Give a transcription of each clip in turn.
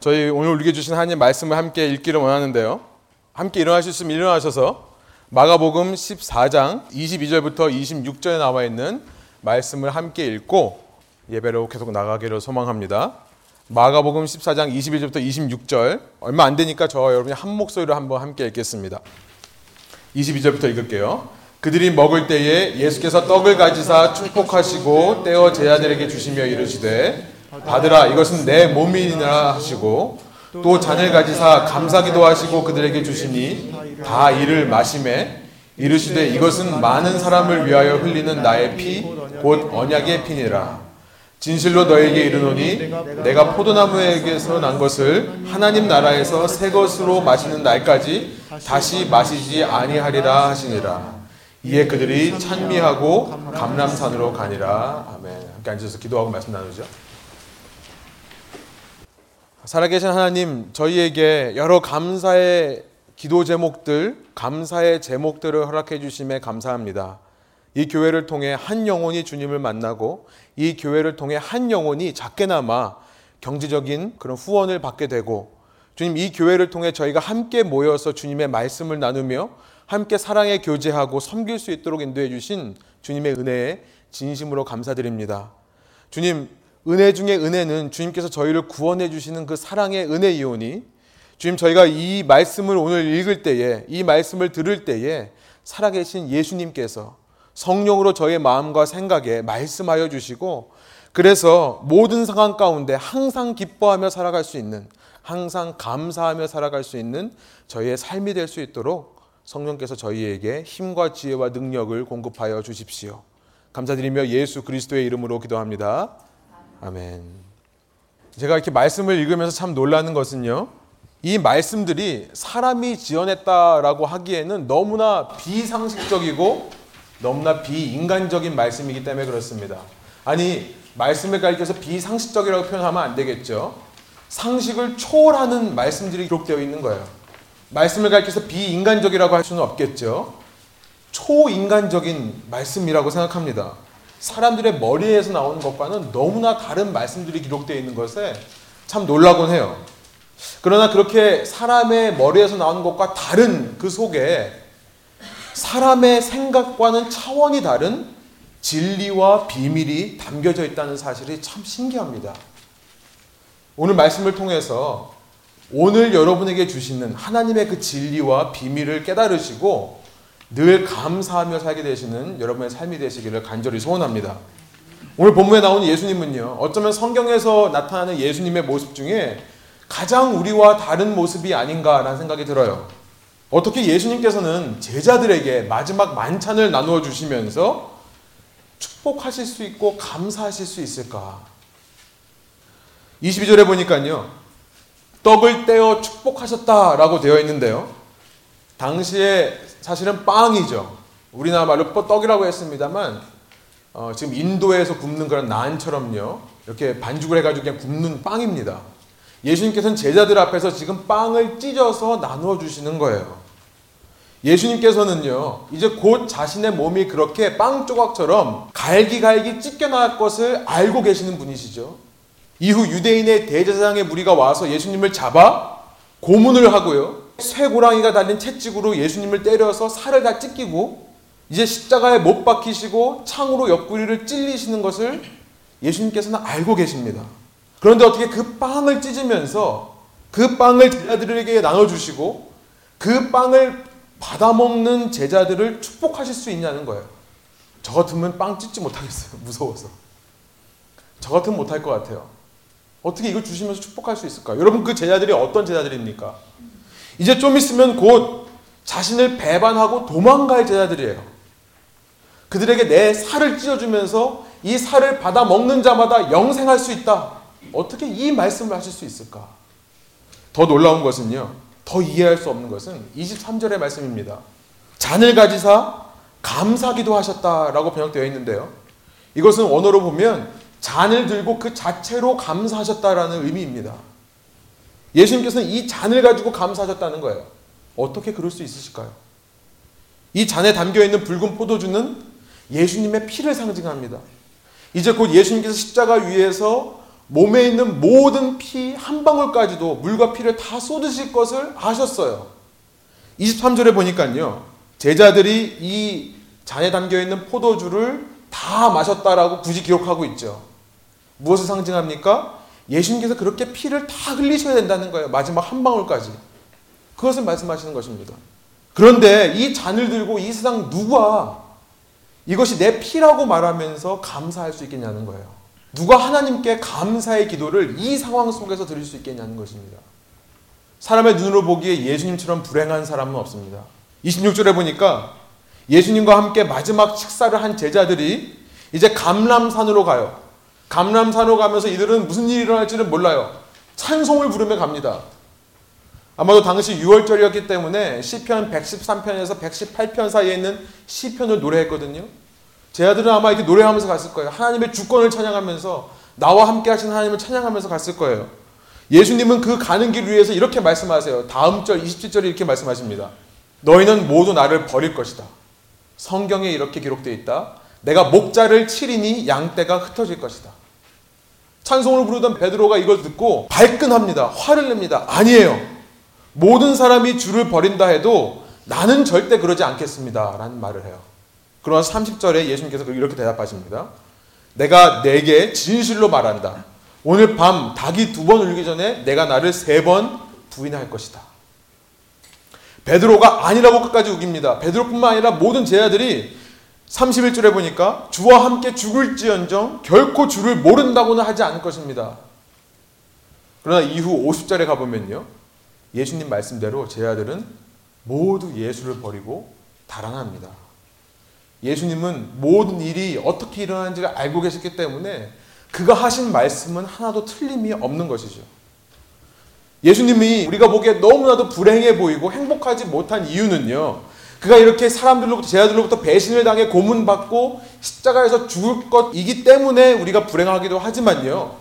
저희 오늘 우리에게 주신 하나님 말씀을 함께 읽기를 원하는데요. 함께 일어나실 수 있으면 일어나셔서 마가복음 14장 22절부터 26절에 나와 있는 말씀을 함께 읽고 예배로 계속 나가기를 소망합니다. 마가복음 14장 21절부터 26절 얼마 안 되니까 저 여러분이 한 목소리로 한번 함께 읽겠습니다. 22절부터 읽을게요. 그들이 먹을 때에 예수께서 떡을 가지사 축복하시고 떼어 제자들에게 주시며 이르시되 받으라. 이것은 내 몸이니라 하시고 또 잔을 가지사 감사기도 하시고 그들에게 주시니 다 이를 마심에 이르시되 이것은 많은 사람을 위하여 흘리는 나의 피 곧 언약의 피니라. 진실로 너에게 이르노니 내가 포도나무에게서 난 것을 하나님 나라에서 새 것으로 마시는 날까지 다시 마시지 아니하리라 하시니라. 이에 그들이 찬미하고 감람산으로 가니라. 아멘. 함께 앉아서 기도하고 말씀 나누죠 살아계신 하나님, 저희에게 여러 감사의 기도 제목들, 감사의 제목들을 허락해 주심에 감사합니다. 이 교회를 통해 한 영혼이 주님을 만나고 이 교회를 통해 한 영혼이 작게나마 경제적인 그런 후원을 받게 되고 주님 이 교회를 통해 저희가 함께 모여서 주님의 말씀을 나누며 함께 사랑에 교제하고 섬길 수 있도록 인도해 주신 주님의 은혜에 진심으로 감사드립니다. 주님 은혜 중에 은혜는 주님께서 저희를 구원해 주시는 그 사랑의 은혜이오니 주님 저희가 이 말씀을 오늘 읽을 때에 이 말씀을 들을 때에 살아계신 예수님께서 성령으로 저의 마음과 생각에 말씀하여 주시고 그래서 모든 상황 가운데 항상 기뻐하며 살아갈 수 있는 항상 감사하며 살아갈 수 있는 저희의 삶이 될 수 있도록 성령께서 저희에게 힘과 지혜와 능력을 공급하여 주십시오. 감사드리며 예수 그리스도의 이름으로 기도합니다. 아멘. 제가 이렇게 말씀을 읽으면서 참 놀라는 것은요. 이 말씀들이 사람이 지어냈다라고 하기에는 너무나 비상식적이고 너무나 비인간적인 말씀이기 때문에 그렇습니다. 아니, 말씀을 가리켜서 비상식적이라고 표현하면 안 되겠죠. 상식을 초월하는 말씀들이 기록되어 있는 거예요. 말씀을 가리켜서 비인간적이라고 할 수는 없겠죠. 초인간적인 말씀이라고 생각합니다. 사람들의 머리에서 나오는 것과는 너무나 다른 말씀들이 기록되어 있는 것에 참 놀라곤 해요. 그러나 그렇게 사람의 머리에서 나오는 것과 다른 그 속에 사람의 생각과는 차원이 다른 진리와 비밀이 담겨져 있다는 사실이 참 신기합니다. 오늘 말씀을 통해서 오늘 여러분에게 주시는 하나님의 그 진리와 비밀을 깨달으시고 늘 감사하며 살게 되시는 여러분의 삶이 되시기를 간절히 소원합니다. 오늘 본문에 나온 예수님은요, 어쩌면 성경에서 나타나는 예수님의 모습 중에 가장 우리와 다른 모습이 아닌가라는 생각이 들어요. 어떻게 예수님께서는 제자들에게 마지막 만찬을 나누어 주시면서 축복하실 수 있고 감사하실 수 있을까? 22절에 보니까요, 떡을 떼어 축복하셨다라고 되어 있는데요. 당시에 사실은 빵이죠. 우리나라 말로 떡이라고 했습니다만 어, 지금 인도에서 굽는 그런 나처럼요 이렇게 반죽을 해가지고 그냥 굽는 빵입니다. 예수님께서는 제자들 앞에서 지금 빵을 찢어서 나누어 주시는 거예요. 예수님께서는요, 이제 곧 자신의 몸이 그렇게 빵 조각처럼 갈기갈기 찢겨나갈 것을 알고 계시는 분이시죠. 이후 유대인의 대제사장의 무리가 와서 예수님을 잡아 고문을 하고요. 쇠 고랑이가 달린 채찍으로 예수님을 때려서 살을 다 찢기고 이제 십자가에 못 박히시고 창으로 옆구리를 찔리시는 것을 예수님께서는 알고 계십니다. 그런데 어떻게 그 빵을 찢으면서 그 빵을 제자들에게 나눠주시고 그 빵을 받아먹는 제자들을 축복하실 수 있냐는 거예요. 저 같으면 빵 찢지 못하겠어요. 무서워서. 저 같으면 못할 것 같아요. 어떻게 이걸 주시면서 축복할 수 있을까요? 여러분 그 제자들이 어떤 제자들입니까? 이제 좀 있으면 곧 자신을 배반하고 도망갈 제자들이에요. 그들에게 내 살을 찢어주면서 이 살을 받아 먹는 자마다 영생할 수 있다. 어떻게 이 말씀을 하실 수 있을까? 더 놀라운 것은요. 더 이해할 수 없는 것은 23절의 말씀입니다. 잔을 가지사 감사기도 하셨다라고 번역되어 있는데요. 이것은 원어로 보면 잔을 들고 그 자체로 감사하셨다라는 의미입니다. 예수님께서는 이 잔을 가지고 감사하셨다는 거예요. 어떻게 그럴 수 있으실까요? 이 잔에 담겨 있는 붉은 포도주는 예수님의 피를 상징합니다. 이제 곧 예수님께서 십자가 위에서 몸에 있는 모든 피 한 방울까지도 물과 피를 다 쏟으실 것을 아셨어요. 23절에 보니까요. 제자들이 이 잔에 담겨 있는 포도주를 다 마셨다라고 굳이 기록하고 있죠. 무엇을 상징합니까? 예수님께서 그렇게 피를 다 흘리셔야 된다는 거예요. 마지막 한 방울까지. 그것을 말씀하시는 것입니다. 그런데 이 잔을 들고 이 세상 누가 이것이 내 피라고 말하면서 감사할 수 있겠냐는 거예요. 누가 하나님께 감사의 기도를 이 상황 속에서 드릴 수 있겠냐는 것입니다. 사람의 눈으로 보기에 예수님처럼 불행한 사람은 없습니다. 26절에 보니까 예수님과 함께 마지막 식사를 한 제자들이 이제 감람산으로 가요. 감람산으로 가면서 이들은 무슨 일이 일어날지는 몰라요. 찬송을 부르며 갑니다. 아마도 당시 6월절이었기 때문에 시편 113편에서 118편 사이에 있는 시편을 노래했거든요. 제 아들은 아마 이렇게 노래하면서 갔을 거예요. 하나님의 주권을 찬양하면서 나와 함께 하신 하나님을 찬양하면서 갔을 거예요. 예수님은 그 가는 길 위에서 이렇게 말씀하세요. 다음 절 27절에 이렇게 말씀하십니다. 너희는 모두 나를 버릴 것이다. 성경에 이렇게 기록되어 있다. 내가 목자를 치리니 양떼가 흩어질 것이다. 찬송을 부르던 베드로가 이걸 듣고 발끈합니다. 화를 냅니다. 아니에요. 모든 사람이 주를 버린다 해도 나는 절대 그러지 않겠습니다. 라는 말을 해요. 그러나 30절에 예수님께서 이렇게 대답하십니다. 내가 내게 진실로 말한다. 오늘 밤 닭이 두 번 울기 전에 내가 나를 세 번 부인할 것이다. 베드로가 아니라고 끝까지 우깁니다. 베드로뿐만 아니라 모든 제자들이 31절에 보니까 주와 함께 죽을지언정 결코 주를 모른다고는 하지 않을 것입니다. 그러나 이후 50절에 가보면요. 예수님 말씀대로 제 아들은 모두 예수를 버리고 달아납니다. 예수님은 모든 일이 어떻게 일어나는지를 알고 계셨기 때문에 그가 하신 말씀은 하나도 틀림이 없는 것이죠. 예수님이 우리가 보기에 너무나도 불행해 보이고 행복하지 못한 이유는요. 그가 이렇게 사람들로부터 제자들로부터 배신을 당해 고문받고 십자가에서 죽을 것이기 때문에 우리가 불행하기도 하지만요.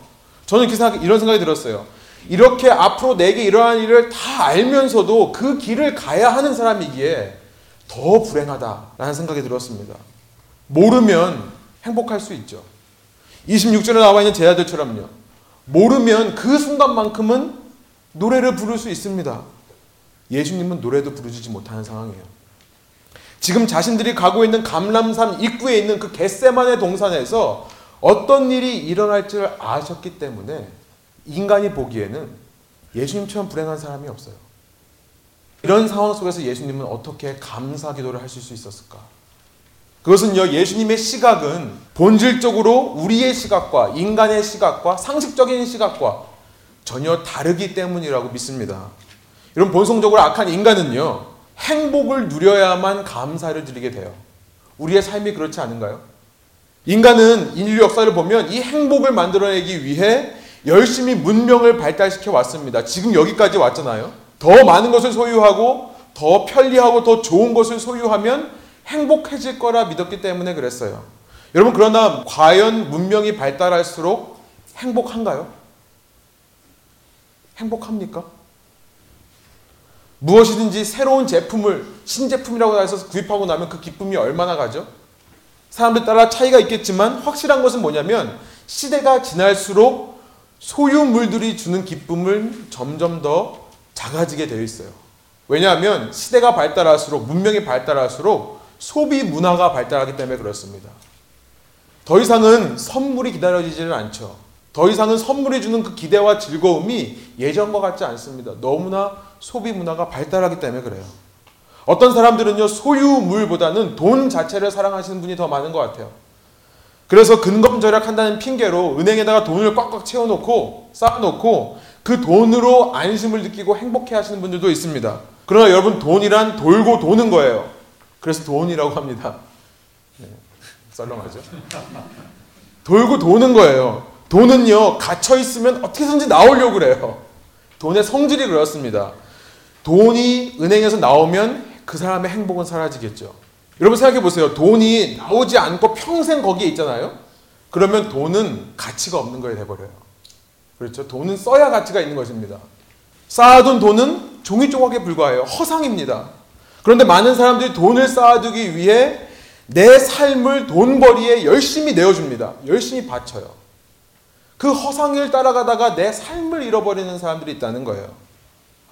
저는 이런 생각이 들었어요. 이렇게 앞으로 내게 일어난 일을 다 알면서도 그 길을 가야 하는 사람이기에 더 불행하다라는 생각이 들었습니다. 모르면 행복할 수 있죠. 26절에 나와 있는 제자들처럼요. 모르면 그 순간만큼은 노래를 부를 수 있습니다. 예수님은 노래도 부르지 못하는 상황이에요. 지금 자신들이 가고 있는 감람산 입구에 있는 그 겟세만의 동산에서 어떤 일이 일어날지를 아셨기 때문에 인간이 보기에는 예수님처럼 불행한 사람이 없어요. 이런 상황 속에서 예수님은 어떻게 감사 기도를 하실 수 있었을까? 그것은요, 예수님의 시각은 본질적으로 우리의 시각과 인간의 시각과 상식적인 시각과 전혀 다르기 때문이라고 믿습니다. 여러분, 본성적으로 악한 인간은요, 행복을 누려야만 감사를 드리게 돼요. 우리의 삶이 그렇지 않은가요? 인간은 인류 역사를 보면 이 행복을 만들어내기 위해 열심히 문명을 발달시켜 왔습니다. 지금 여기까지 왔잖아요. 더 많은 것을 소유하고 더 편리하고 더 좋은 것을 소유하면 행복해질 거라 믿었기 때문에 그랬어요. 여러분 그러나 과연 문명이 발달할수록 행복한가요? 행복합니까? 무엇이든지 새로운 제품을 신제품이라고 해서 구입하고 나면 그 기쁨이 얼마나 가죠? 사람들 따라 차이가 있겠지만 확실한 것은 뭐냐면 시대가 지날수록 소유물들이 주는 기쁨을 점점 더 작아지게 되어 있어요. 왜냐하면 시대가 발달할수록 문명이 발달할수록 소비 문화가 발달하기 때문에 그렇습니다. 더 이상은 선물이 기다려지지는 않죠. 더 이상은 선물이 주는 그 기대와 즐거움이 예전과 같지 않습니다. 너무나 소비 문화가 발달하기 때문에 그래요. 어떤 사람들은요, 소유물보다는 돈 자체를 사랑하시는 분이 더 많은 것 같아요. 그래서 근검 절약한다는 핑계로 은행에다가 돈을 꽉꽉 채워놓고 쌓아놓고 그 돈으로 안심을 느끼고 행복해 하시는 분들도 있습니다. 그러나 여러분 돈이란 돌고 도는 거예요. 그래서 돈이라고 합니다. 네, 썰렁하죠? 돌고 도는 거예요. 돈은요, 갇혀있으면 어떻게든지 나오려고 그래요. 돈의 성질이 그렇습니다. 돈이 은행에서 나오면 그 사람의 행복은 사라지겠죠. 여러분 생각해 보세요. 돈이 나오지 않고 평생 거기에 있잖아요. 그러면 돈은 가치가 없는 거에 돼버려요. 그렇죠? 돈은 써야 가치가 있는 것입니다. 쌓아둔 돈은 종이 조각에 불과해요. 허상입니다. 그런데 많은 사람들이 돈을 쌓아두기 위해 내 삶을 돈벌이에 열심히 내어줍니다. 열심히 바쳐요. 그 허상을 따라가다가 내 삶을 잃어버리는 사람들이 있다는 거예요.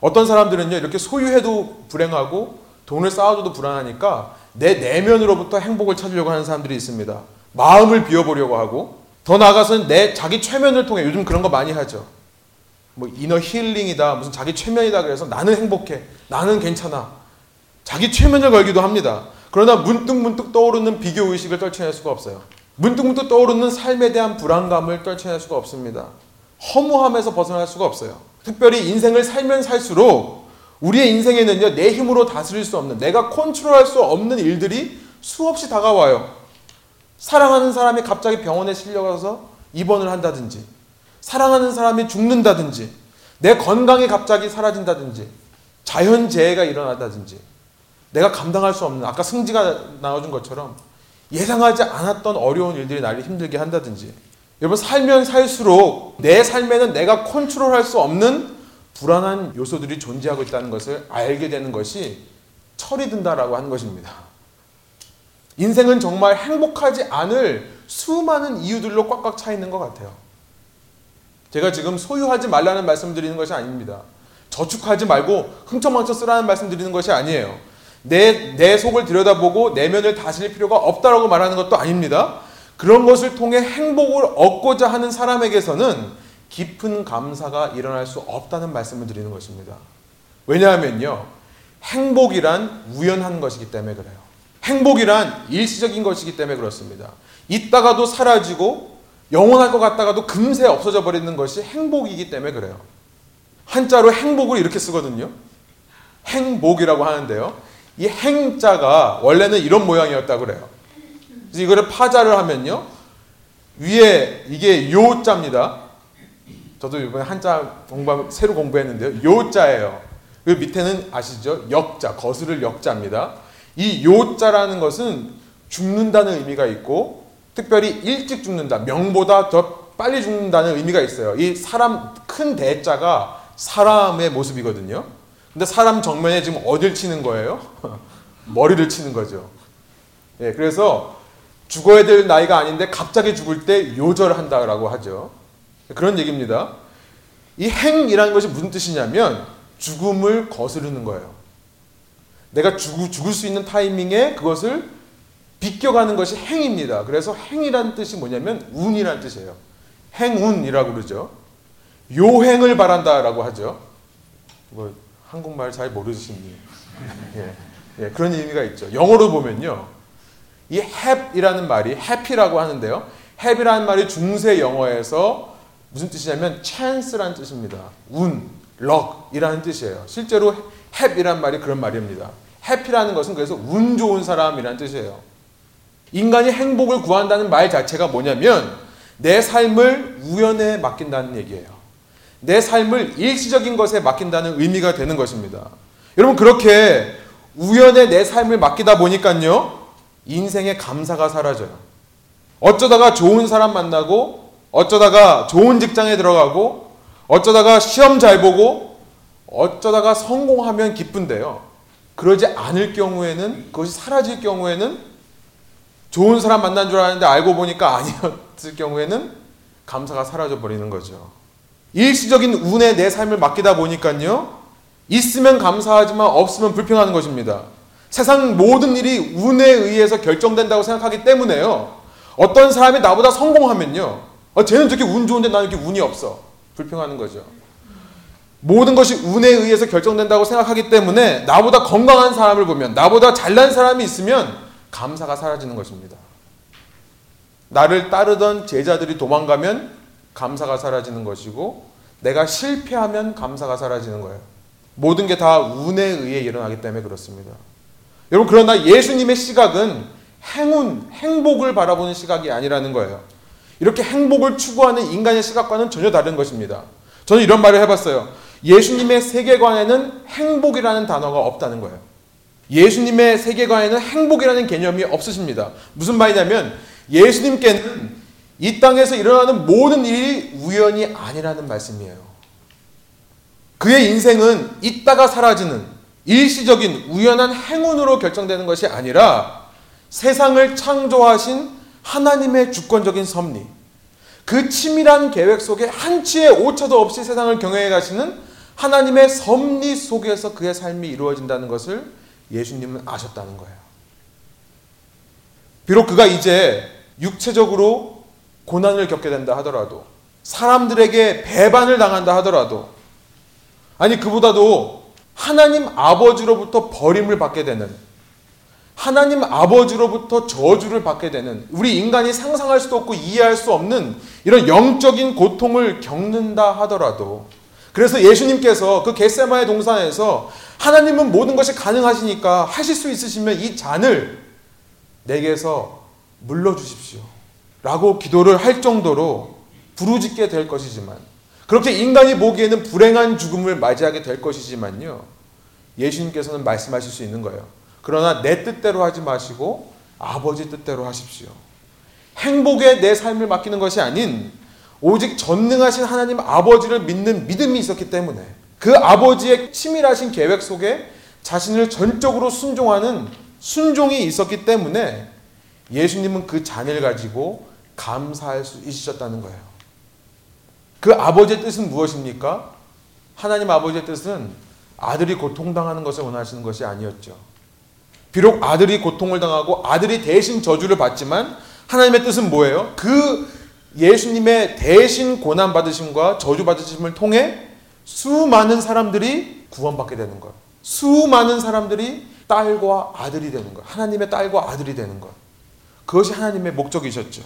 어떤 사람들은요, 이렇게 소유해도 불행하고 돈을 쌓아줘도 불안하니까 내 내면으로부터 행복을 찾으려고 하는 사람들이 있습니다. 마음을 비워보려고 하고 더 나아가서는 내 자기 최면을 통해 요즘 그런 거 많이 하죠. 뭐 이너 힐링이다, 무슨 자기 최면이다 그래서 나는 행복해, 나는 괜찮아. 자기 최면을 걸기도 합니다. 그러나 문득 문득 떠오르는 비교 의식을 떨쳐낼 수가 없어요. 문득 문득 떠오르는 삶에 대한 불안감을 떨쳐낼 수가 없습니다. 허무함에서 벗어날 수가 없어요. 특별히 인생을 살면 살수록 우리의 인생에는요, 내 힘으로 다스릴 수 없는, 내가 컨트롤할 수 없는 일들이 수없이 다가와요. 사랑하는 사람이 갑자기 병원에 실려가서 입원을 한다든지, 사랑하는 사람이 죽는다든지, 내 건강이 갑자기 사라진다든지, 자연재해가 일어나다든지, 내가 감당할 수 없는, 아까 승지가 나와준 것처럼 예상하지 않았던 어려운 일들이 나를 힘들게 한다든지, 여러분, 살면 살수록 내 삶에는 내가 컨트롤할 수 없는 불안한 요소들이 존재하고 있다는 것을 알게 되는 것이 철이 든다라고 하는 것입니다. 인생은 정말 행복하지 않을 수많은 이유들로 꽉꽉 차 있는 것 같아요. 제가 지금 소유하지 말라는 말씀 드리는 것이 아닙니다. 저축하지 말고 흥청망청 쓰라는 말씀 드리는 것이 아니에요. 내, 내 속을 들여다보고 내면을 다스릴 필요가 없다라고 말하는 것도 아닙니다. 그런 것을 통해 행복을 얻고자 하는 사람에게서는 깊은 감사가 일어날 수 없다는 말씀을 드리는 것입니다. 왜냐하면요. 행복이란 우연한 것이기 때문에 그래요. 행복이란 일시적인 것이기 때문에 그렇습니다. 있다가도 사라지고 영원할 것 같다가도 금세 없어져 버리는 것이 행복이기 때문에 그래요. 한자로 행복을 이렇게 쓰거든요. 행복이라고 하는데요. 이 행자가 원래는 이런 모양이었다 그래요. 그래서 이거를 파자를 하면요. 위에 이게 요자입니다. 저도 이번에 한자 공부 새로 공부했는데요. 요자예요. 그 밑에는 아시죠? 역자, 거스를 역자입니다. 이 요자라는 것은 죽는다는 의미가 있고 특별히 일찍 죽는다, 명보다 더 빨리 죽는다는 의미가 있어요. 이 사람 큰 대자가 사람의 모습이거든요. 근데 사람 정면에 지금 어딜 치는 거예요? 머리를 치는 거죠. 예, 그래서 죽어야 될 나이가 아닌데 갑자기 죽을 때 요절한다라고 하죠. 그런 얘기입니다. 이 행이라는 것이 무슨 뜻이냐면 죽음을 거스르는 거예요. 내가 죽, 죽을 수 있는 타이밍에 그것을 비껴가는 것이 행입니다. 그래서 행이라는 뜻이 뭐냐면 운이라는 뜻이에요. 행운이라고 그러죠. 요행을 바란다라고 하죠. 뭐 한국말 잘 모르시니 예, 예, 그런 의미가 있죠. 영어로 보면요. 이 happ이라는 말이 happy라고 하는데요. happy라는 말이 중세 영어에서 무슨 뜻이냐면 chance라는 뜻입니다. 운, luck이라는 뜻이에요. 실제로 happy라는 말이 그런 말입니다. happy라는 것은 그래서 운 좋은 사람이라는 뜻이에요. 인간이 행복을 구한다는 말 자체가 뭐냐면 내 삶을 우연에 맡긴다는 얘기예요. 내 삶을 일시적인 것에 맡긴다는 의미가 되는 것입니다. 여러분 그렇게 우연에 내 삶을 맡기다 보니까요. 인생의 감사가 사라져요. 어쩌다가 좋은 사람 만나고 어쩌다가 좋은 직장에 들어가고 어쩌다가 시험 잘 보고 어쩌다가 성공하면 기쁜데요. 그러지 않을 경우에는 그것이 사라질 경우에는 좋은 사람 만난 줄 알았는데 알고 보니까 아니었을 경우에는 감사가 사라져 버리는 거죠. 일시적인 운에 내 삶을 맡기다 보니까요. 있으면 감사하지만 없으면 불평하는 것입니다. 세상 모든 일이 운에 의해서 결정된다고 생각하기 때문에요. 어떤 사람이 나보다 성공하면요. 어, 쟤는 저렇게 운 좋은데 나는 이렇게 운이 없어. 불평하는 거죠. 모든 것이 운에 의해서 결정된다고 생각하기 때문에 나보다 건강한 사람을 보면 나보다 잘난 사람이 있으면 감사가 사라지는 것입니다. 나를 따르던 제자들이 도망가면 감사가 사라지는 것이고 내가 실패하면 감사가 사라지는 거예요. 모든 게 다 운에 의해 일어나기 때문에 그렇습니다. 여러분 그러나 예수님의 시각은 행운, 행복을 바라보는 시각이 아니라는 거예요. 이렇게 행복을 추구하는 인간의 시각과는 전혀 다른 것입니다. 저는 이런 말을 해봤어요. 예수님의 세계관에는 행복이라는 단어가 없다는 거예요. 예수님의 세계관에는 행복이라는 개념이 없으십니다. 무슨 말이냐면 예수님께는 이 땅에서 일어나는 모든 일이 우연이 아니라는 말씀이에요. 그의 인생은 있다가 사라지는 일시적인 우연한 행운으로 결정되는 것이 아니라 세상을 창조하신 하나님의 주권적인 섭리, 그 치밀한 계획 속에 한치의 오차도 없이 세상을 경영해 가시는 하나님의 섭리 속에서 그의 삶이 이루어진다는 것을 예수님은 아셨다는 거예요. 비록 그가 이제 육체적으로 고난을 겪게 된다 하더라도 사람들에게 배반을 당한다 하더라도 아니 그보다도 하나님 아버지로부터 버림을 받게 되는 하나님 아버지로부터 저주를 받게 되는 우리 인간이 상상할 수도 없고 이해할 수 없는 이런 영적인 고통을 겪는다 하더라도 그래서 예수님께서 그 겟세마의 동산에서 하나님은 모든 것이 가능하시니까 하실 수 있으시면 이 잔을 내게서 물러 주십시오. 라고 기도를 할 정도로 부르짖게 될 것이지만 그렇게 인간이 보기에는 불행한 죽음을 맞이하게 될 것이지만요. 예수님께서는 말씀하실 수 있는 거예요. 그러나 내 뜻대로 하지 마시고 아버지 뜻대로 하십시오. 행복에 내 삶을 맡기는 것이 아닌 오직 전능하신 하나님 아버지를 믿는 믿음이 있었기 때문에 그 아버지의 치밀하신 계획 속에 자신을 전적으로 순종하는 순종이 있었기 때문에 예수님은 그 잔을 가지고 감사할 수 있으셨다는 거예요. 그 아버지의 뜻은 무엇입니까? 하나님 아버지의 뜻은 아들이 고통당하는 것을 원하시는 것이 아니었죠. 비록 아들이 고통을 당하고 아들이 대신 저주를 받지만 하나님의 뜻은 뭐예요? 그 예수님의 대신 고난 받으심과 저주 받으심을 통해 수많은 사람들이 구원받게 되는 것. 수많은 사람들이 딸과 아들이 되는 것. 하나님의 딸과 아들이 되는 것. 그것이 하나님의 목적이셨죠.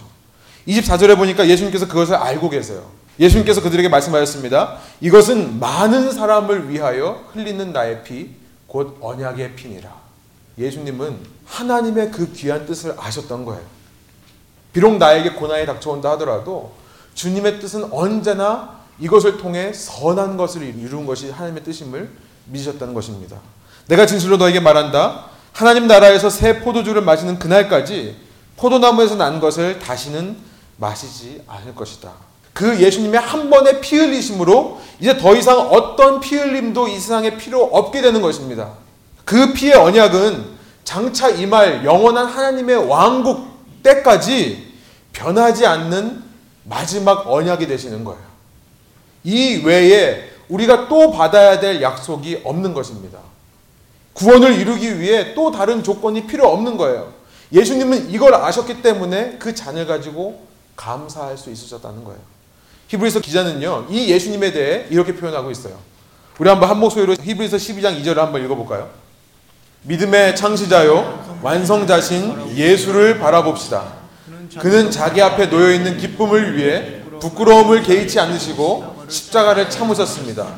24절에 보니까 예수님께서 그것을 알고 계세요. 예수님께서 그들에게 말씀하셨습니다. 이것은 많은 사람을 위하여 흘리는 나의 피, 곧 언약의 피니라. 예수님은 하나님의 그 귀한 뜻을 아셨던 거예요. 비록 나에게 고난이 닥쳐온다 하더라도 주님의 뜻은 언제나 이것을 통해 선한 것을 이루는 것이 하나님의 뜻임을 믿으셨다는 것입니다. 내가 진실로 너에게 말한다. 하나님 나라에서 새 포도주를 마시는 그날까지 포도나무에서 난 것을 다시는 마시지 않을 것이다. 그 예수님의 한 번의 피 흘리심으로 이제 더 이상 어떤 피 흘림도 이 세상에 필요 없게 되는 것입니다. 그 피의 언약은 장차 임할 영원한 하나님의 왕국 때까지 변하지 않는 마지막 언약이 되시는 거예요. 이 외에 우리가 또 받아야 될 약속이 없는 것입니다. 구원을 이루기 위해 또 다른 조건이 필요 없는 거예요. 예수님은 이걸 아셨기 때문에 그 잔을 가지고 감사할 수 있으셨다는 거예요. 히브리서 기자는요, 이 예수님에 대해 이렇게 표현하고 있어요. 우리 한번 한 목소리로 히브리서 12장 2절을 한번 읽어볼까요? 믿음의 창시자요, 완성자신 예수를 바라봅시다. 그는 자기 앞에 놓여 있는 기쁨을 위해 부끄러움을 개의치 않으시고 십자가를 참으셨습니다.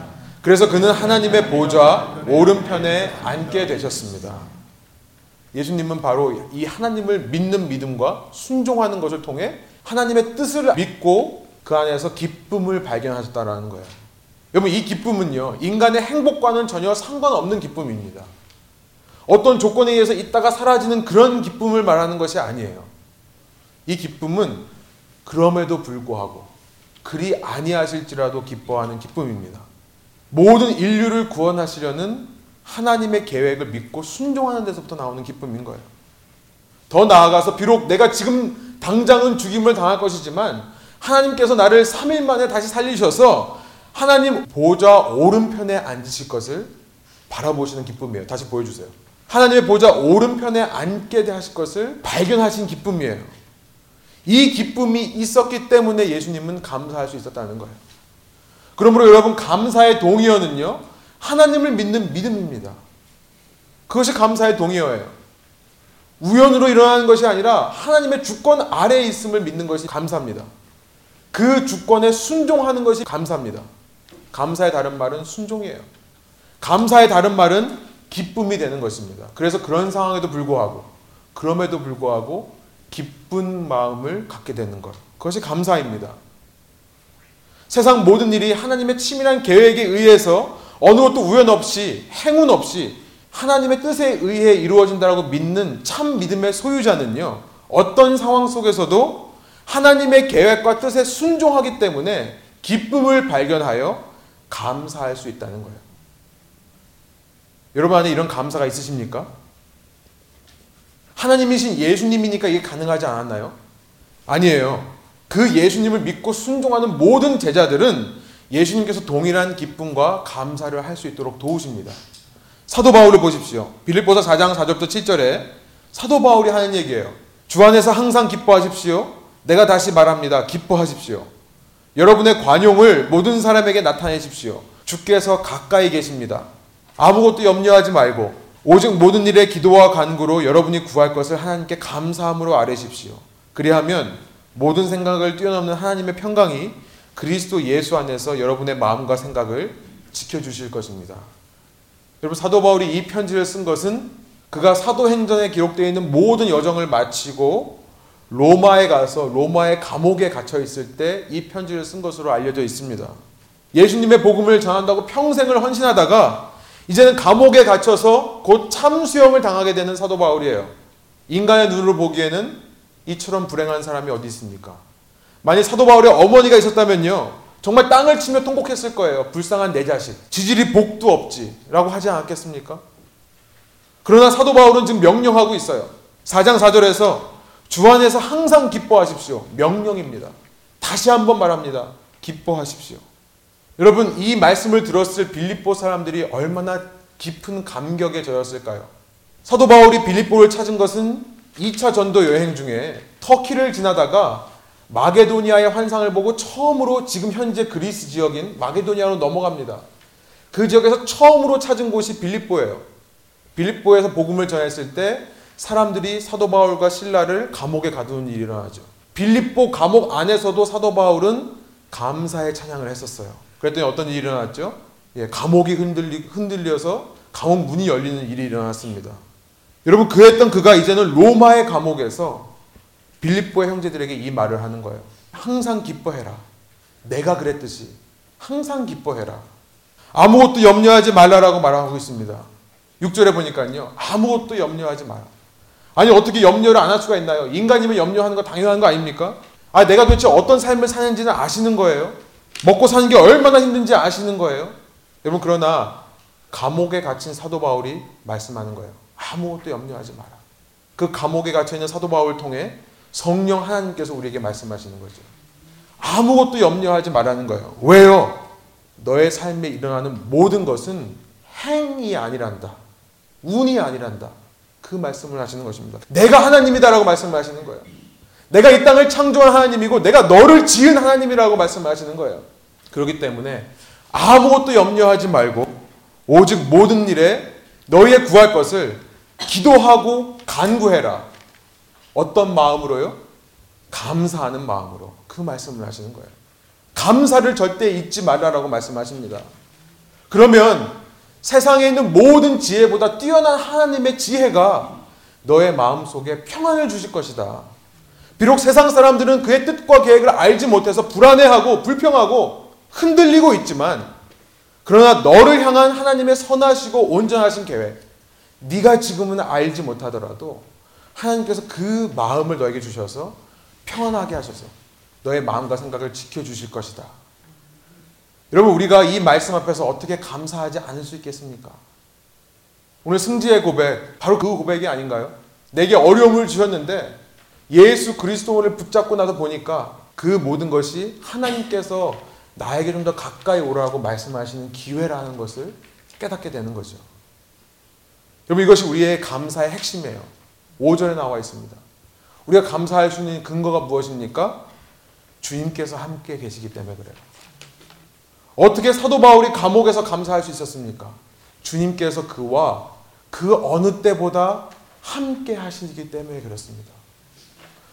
그래서 그는 하나님의 보좌 오른편에 앉게 되셨습니다. 예수님은 바로 이 하나님을 믿는 믿음과 순종하는 것을 통해 하나님의 뜻을 믿고 그 안에서 기쁨을 발견하셨다라는 거예요. 여러분 이 기쁨은요 인간의 행복과는 전혀 상관없는 기쁨입니다. 어떤 조건에 의해서 있다가 사라지는 그런 기쁨을 말하는 것이 아니에요. 이 기쁨은 그럼에도 불구하고 그리 아니하실지라도 기뻐하는 기쁨입니다. 모든 인류를 구원하시려는 하나님의 계획을 믿고 순종하는 데서부터 나오는 기쁨인 거예요. 더 나아가서 비록 내가 지금 당장은 죽임을 당할 것이지만 하나님께서 나를 3일 만에 다시 살리셔서 하나님 보좌 오른편에 앉으실 것을 바라보시는 기쁨이에요. 다시 보여주세요. 하나님의 보좌 오른편에 앉게 하실 것을 발견하신 기쁨이에요. 이 기쁨이 있었기 때문에 예수님은 감사할 수 있었다는 거예요. 그러므로 여러분 감사의 동의어는요. 하나님을 믿는 믿음입니다. 그것이 감사의 동의어예요. 우연으로 일어나는 것이 아니라 하나님의 주권 아래에 있음을 믿는 것이 감사입니다. 그 주권에 순종하는 것이 감사입니다. 감사의 다른 말은 순종이에요. 감사의 다른 말은 기쁨이 되는 것입니다. 그래서 그런 상황에도 불구하고 그럼에도 불구하고 기쁜 마음을 갖게 되는 것. 그것이 감사입니다. 세상 모든 일이 하나님의 치밀한 계획에 의해서 어느 것도 우연 없이 행운 없이 하나님의 뜻에 의해 이루어진다라고 믿는 참 믿음의 소유자는요. 어떤 상황 속에서도 하나님의 계획과 뜻에 순종하기 때문에 기쁨을 발견하여 감사할 수 있다는 거예요. 여러분 안에 이런 감사가 있으십니까? 하나님이신 예수님이니까 이게 가능하지 않았나요? 아니에요. 그 예수님을 믿고 순종하는 모든 제자들은 예수님께서 동일한 기쁨과 감사를 할 수 있도록 도우십니다. 사도 바울을 보십시오. 빌립보서 4장 4절부터 7절에 사도 바울이 하는 얘기예요. 주 안에서 항상 기뻐하십시오. 내가 다시 말합니다. 기뻐하십시오. 여러분의 관용을 모든 사람에게 나타내십시오. 주께서 가까이 계십니다. 아무것도 염려하지 말고 오직 모든 일에 기도와 간구로 여러분이 구할 것을 하나님께 감사함으로 아뢰십시오. 그리하면 모든 생각을 뛰어넘는 하나님의 평강이 그리스도 예수 안에서 여러분의 마음과 생각을 지켜주실 것입니다. 여러분 사도 바울이 이 편지를 쓴 것은 그가 사도행전에 기록되어 있는 모든 여정을 마치고 로마에 가서 로마의 감옥에 갇혀 있을 때 이 편지를 쓴 것으로 알려져 있습니다. 예수님의 복음을 전한다고 평생을 헌신하다가 이제는 감옥에 갇혀서 곧 참수형을 당하게 되는 사도 바울이에요. 인간의 눈으로 보기에는 이처럼 불행한 사람이 어디 있습니까? 만약 사도 바울의 어머니가 있었다면요. 정말 땅을 치며 통곡했을 거예요. 불쌍한 내 자식. 지질이 복도 없지. 라고 하지 않았겠습니까? 그러나 사도 바울은 지금 명령하고 있어요. 4장 4절에서 주 안에서 항상 기뻐하십시오. 명령입니다. 다시 한번 말합니다. 기뻐하십시오. 여러분, 이 말씀을 들었을 빌립보 사람들이 얼마나 깊은 감격에 젖었을까요? 사도 바울이 빌립보를 찾은 것은 2차 전도 여행 중에 터키를 지나다가 마게도니아의 환상을 보고 처음으로 지금 현재 그리스 지역인 마게도니아로 넘어갑니다. 그 지역에서 처음으로 찾은 곳이 빌립보예요. 빌립보에서 복음을 전했을 때 사람들이 사도 바울과 신라를 감옥에 가두는 일이 일어나죠. 빌립보 감옥 안에서도 사도 바울은 감사의 찬양을 했었어요. 그랬더니 어떤 일이 일어났죠? 예, 감옥이 흔들리, 흔들려서 감옥 문이 열리는 일이 일어났습니다. 여러분 그랬던 그가 이제는 로마의 감옥에서 빌립보의 형제들에게 이 말을 하는 거예요. 항상 기뻐해라. 내가 그랬듯이 항상 기뻐해라. 아무것도 염려하지 말라라고 말하고 있습니다. 6절에 보니까요. 아무것도 염려하지 마라. 아니 어떻게 염려를 안 할 수가 있나요? 인간이면 염려하는 거 당연한 거 아닙니까? 아 내가 도대체 어떤 삶을 사는지는 아시는 거예요. 먹고 사는 게 얼마나 힘든지 아시는 거예요. 여러분 그러나 감옥에 갇힌 사도 바울이 말씀하는 거예요. 아무것도 염려하지 마라. 그 감옥에 갇혀 있는 사도 바울을 통해 성령 하나님께서 우리에게 말씀하시는 거죠. 아무것도 염려하지 말라는 거예요. 왜요? 너의 삶에 일어나는 모든 것은 행이 아니란다. 운이 아니란다. 그 말씀을 하시는 것입니다. 내가 하나님이다라고 말씀을 하시는 거예요. 내가 이 땅을 창조한 하나님이고 내가 너를 지은 하나님이라고 말씀하시는 거예요. 그렇기 때문에 아무것도 염려하지 말고 오직 모든 일에 너희의 구할 것을 기도하고 간구해라. 어떤 마음으로요? 감사하는 마음으로 그 말씀을 하시는 거예요. 감사를 절대 잊지 말라라고 말씀하십니다. 그러면 세상에 있는 모든 지혜보다 뛰어난 하나님의 지혜가 너의 마음 속에 평안을 주실 것이다. 비록 세상 사람들은 그의 뜻과 계획을 알지 못해서 불안해하고 불평하고 흔들리고 있지만 그러나 너를 향한 하나님의 선하시고 온전하신 계획 네가 지금은 알지 못하더라도 하나님께서 그 마음을 너에게 주셔서 평안하게 하셔서 너의 마음과 생각을 지켜 주실 것이다. 여러분, 우리가 이 말씀 앞에서 어떻게 감사하지 않을 수 있겠습니까? 오늘 승지의 고백, 바로 그 고백이 아닌가요? 내게 어려움을 주셨는데 예수 그리스도를 붙잡고 나서 보니까 그 모든 것이 하나님께서 나에게 좀 더 가까이 오라고 말씀하시는 기회라는 것을 깨닫게 되는 거죠. 여러분, 이것이 우리의 감사의 핵심이에요. 5절에 나와 있습니다. 우리가 감사할 수 있는 근거가 무엇입니까? 주님께서 함께 계시기 때문에 그래요. 어떻게 사도 바울이 감옥에서 감사할 수 있었습니까? 주님께서 그와 그 어느 때보다 함께 하시기 때문에 그렇습니다.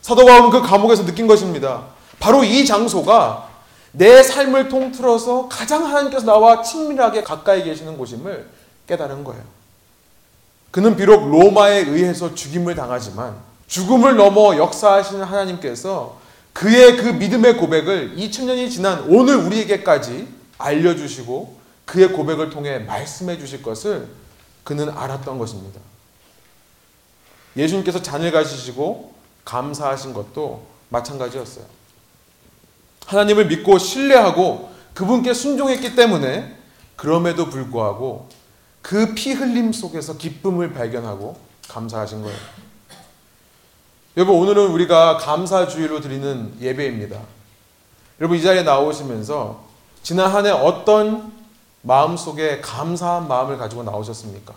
사도 바울은 그 감옥에서 느낀 것입니다. 바로 이 장소가 내 삶을 통틀어서 가장 하나님께서 나와 친밀하게 가까이 계시는 곳임을 깨달은 거예요. 그는 비록 로마에 의해서 죽임을 당하지만 죽음을 넘어 역사하시는 하나님께서 그의 그 믿음의 고백을 2000년이 지난 오늘 우리에게까지 알려주시고 그의 고백을 통해 말씀해 주실 것을 그는 알았던 것입니다. 예수님께서 잔을 가지시고 감사하신 것도 마찬가지였어요. 하나님을 믿고 신뢰하고 그분께 순종했기 때문에 그럼에도 불구하고 그 피 흘림 속에서 기쁨을 발견하고 감사하신 거예요. 여러분 오늘은 우리가 감사주일로 드리는 예배입니다. 여러분 이 자리에 나오시면서 지난 한 해 어떤 마음 속에 감사한 마음을 가지고 나오셨습니까?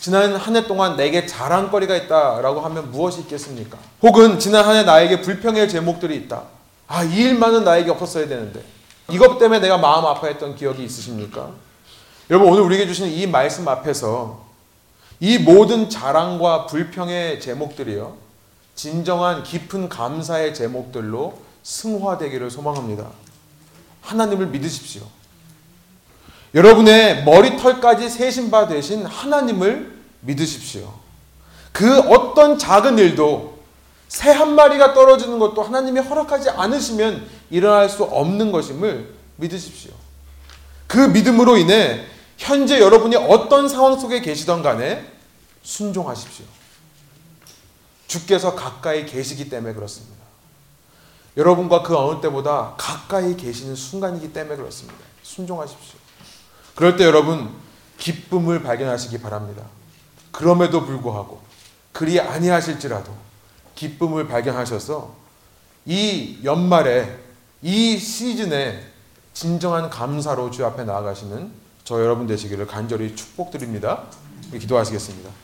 지난 한 해 동안 내게 자랑거리가 있다라고 하면 무엇이 있겠습니까? 혹은 지난 한 해 나에게 불평의 제목들이 있다. 아, 이 일만은 나에게 없었어야 되는데. 이것 때문에 내가 마음 아파했던 기억이 있으십니까? 여러분 오늘 우리에게 주시는 이 말씀 앞에서 이 모든 자랑과 불평의 제목들이요. 진정한 깊은 감사의 제목들로 승화되기를 소망합니다. 하나님을 믿으십시오. 여러분의 머리털까지 세신 바 되신 하나님을 믿으십시오. 그 어떤 작은 일도 새 한 마리가 떨어지는 것도 하나님이 허락하지 않으시면 일어날 수 없는 것임을 믿으십시오. 그 믿음으로 인해 현재 여러분이 어떤 상황 속에 계시던 간에 순종하십시오. 주께서 가까이 계시기 때문에 그렇습니다. 여러분과 그 어느 때보다 가까이 계시는 순간이기 때문에 그렇습니다. 순종하십시오. 그럴 때 여러분 기쁨을 발견하시기 바랍니다. 그럼에도 불구하고 그리 아니하실지라도 기쁨을 발견하셔서 이 연말에 이 시즌에 진정한 감사로 주 앞에 나아가시는 저 여러분 되시기를 간절히 축복드립니다. 기도하시겠습니다.